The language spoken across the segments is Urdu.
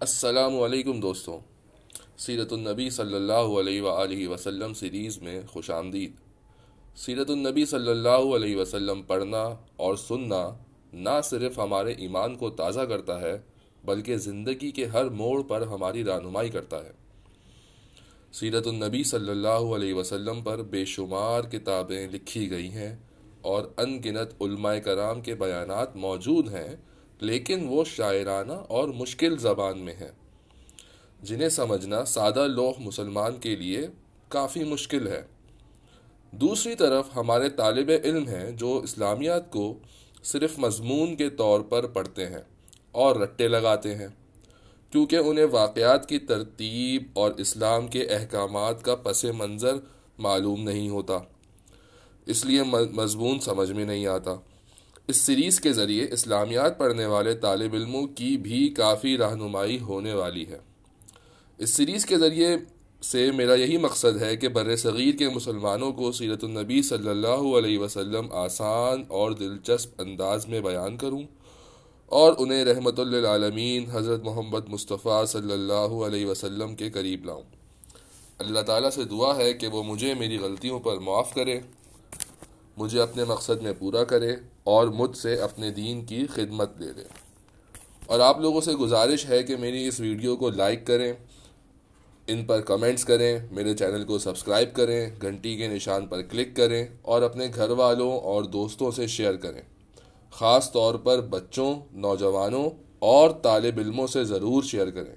السلام علیکم دوستوں سیرت النبی صلی اللہ علیہ وآلہ وسلم سیریز میں خوش آمدید۔ سیرت النبی صلی اللہ علیہ وسلم پڑھنا اور سننا نہ صرف ہمارے ایمان کو تازہ کرتا ہے، بلکہ زندگی کے ہر موڑ پر ہماری رہنمائی کرتا ہے۔ سیرت النبی صلی اللہ علیہ وسلم پر بے شمار کتابیں لکھی گئی ہیں اور ان گنت علماء کرام کے بیانات موجود ہیں۔ لیکن وہ شاعرانہ اور مشکل زبان میں ہے جنہیں سمجھنا سادہ لوح مسلمان کے لیے کافی مشکل ہے۔ دوسری طرف ہمارے طالب علم ہیں جو اسلامیات کو صرف مضمون کے طور پر پڑھتے ہیں اور رٹے لگاتے ہیں، کیونکہ انہیں واقعات کی ترتیب اور اسلام کے احکامات کا پس منظر معلوم نہیں ہوتا۔ اس لیے مضمون سمجھ میں نہیں آتا۔ اس سیریز کے ذریعے اسلامیات پڑھنے والے طالب علموں کی بھی کافی رہنمائی ہونے والی ہے۔ اس سیریز کے ذریعے سے میرا یہی مقصد ہے کہ بر صغیر کے مسلمانوں کو سیرت النبی صلی اللہ علیہ وسلم آسان اور دلچسپ انداز میں بیان کروں اور انہیں رحمت للعالمین حضرت محمد مصطفیٰ صلی اللہ علیہ وسلم کے قریب لاؤں۔ اللہ تعالیٰ سے دعا ہے کہ وہ مجھے میری غلطیوں پر معاف کرے مجھے اپنے مقصد میں پورا کرے اور مجھ سے اپنے دین کی خدمت دے دے۔ اور آپ لوگوں سے گزارش ہے کہ میری اس ویڈیو کو لائک کریں، ان پر کمنٹس کریں، میرے چینل کو سبسکرائب کریں، گھنٹی کے نشان پر کلک کریں اور اپنے گھر والوں اور دوستوں سے شیئر کریں۔ خاص طور پر بچوں، نوجوانوں اور طالب علموں سے ضرور شیئر کریں۔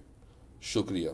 شکریہ۔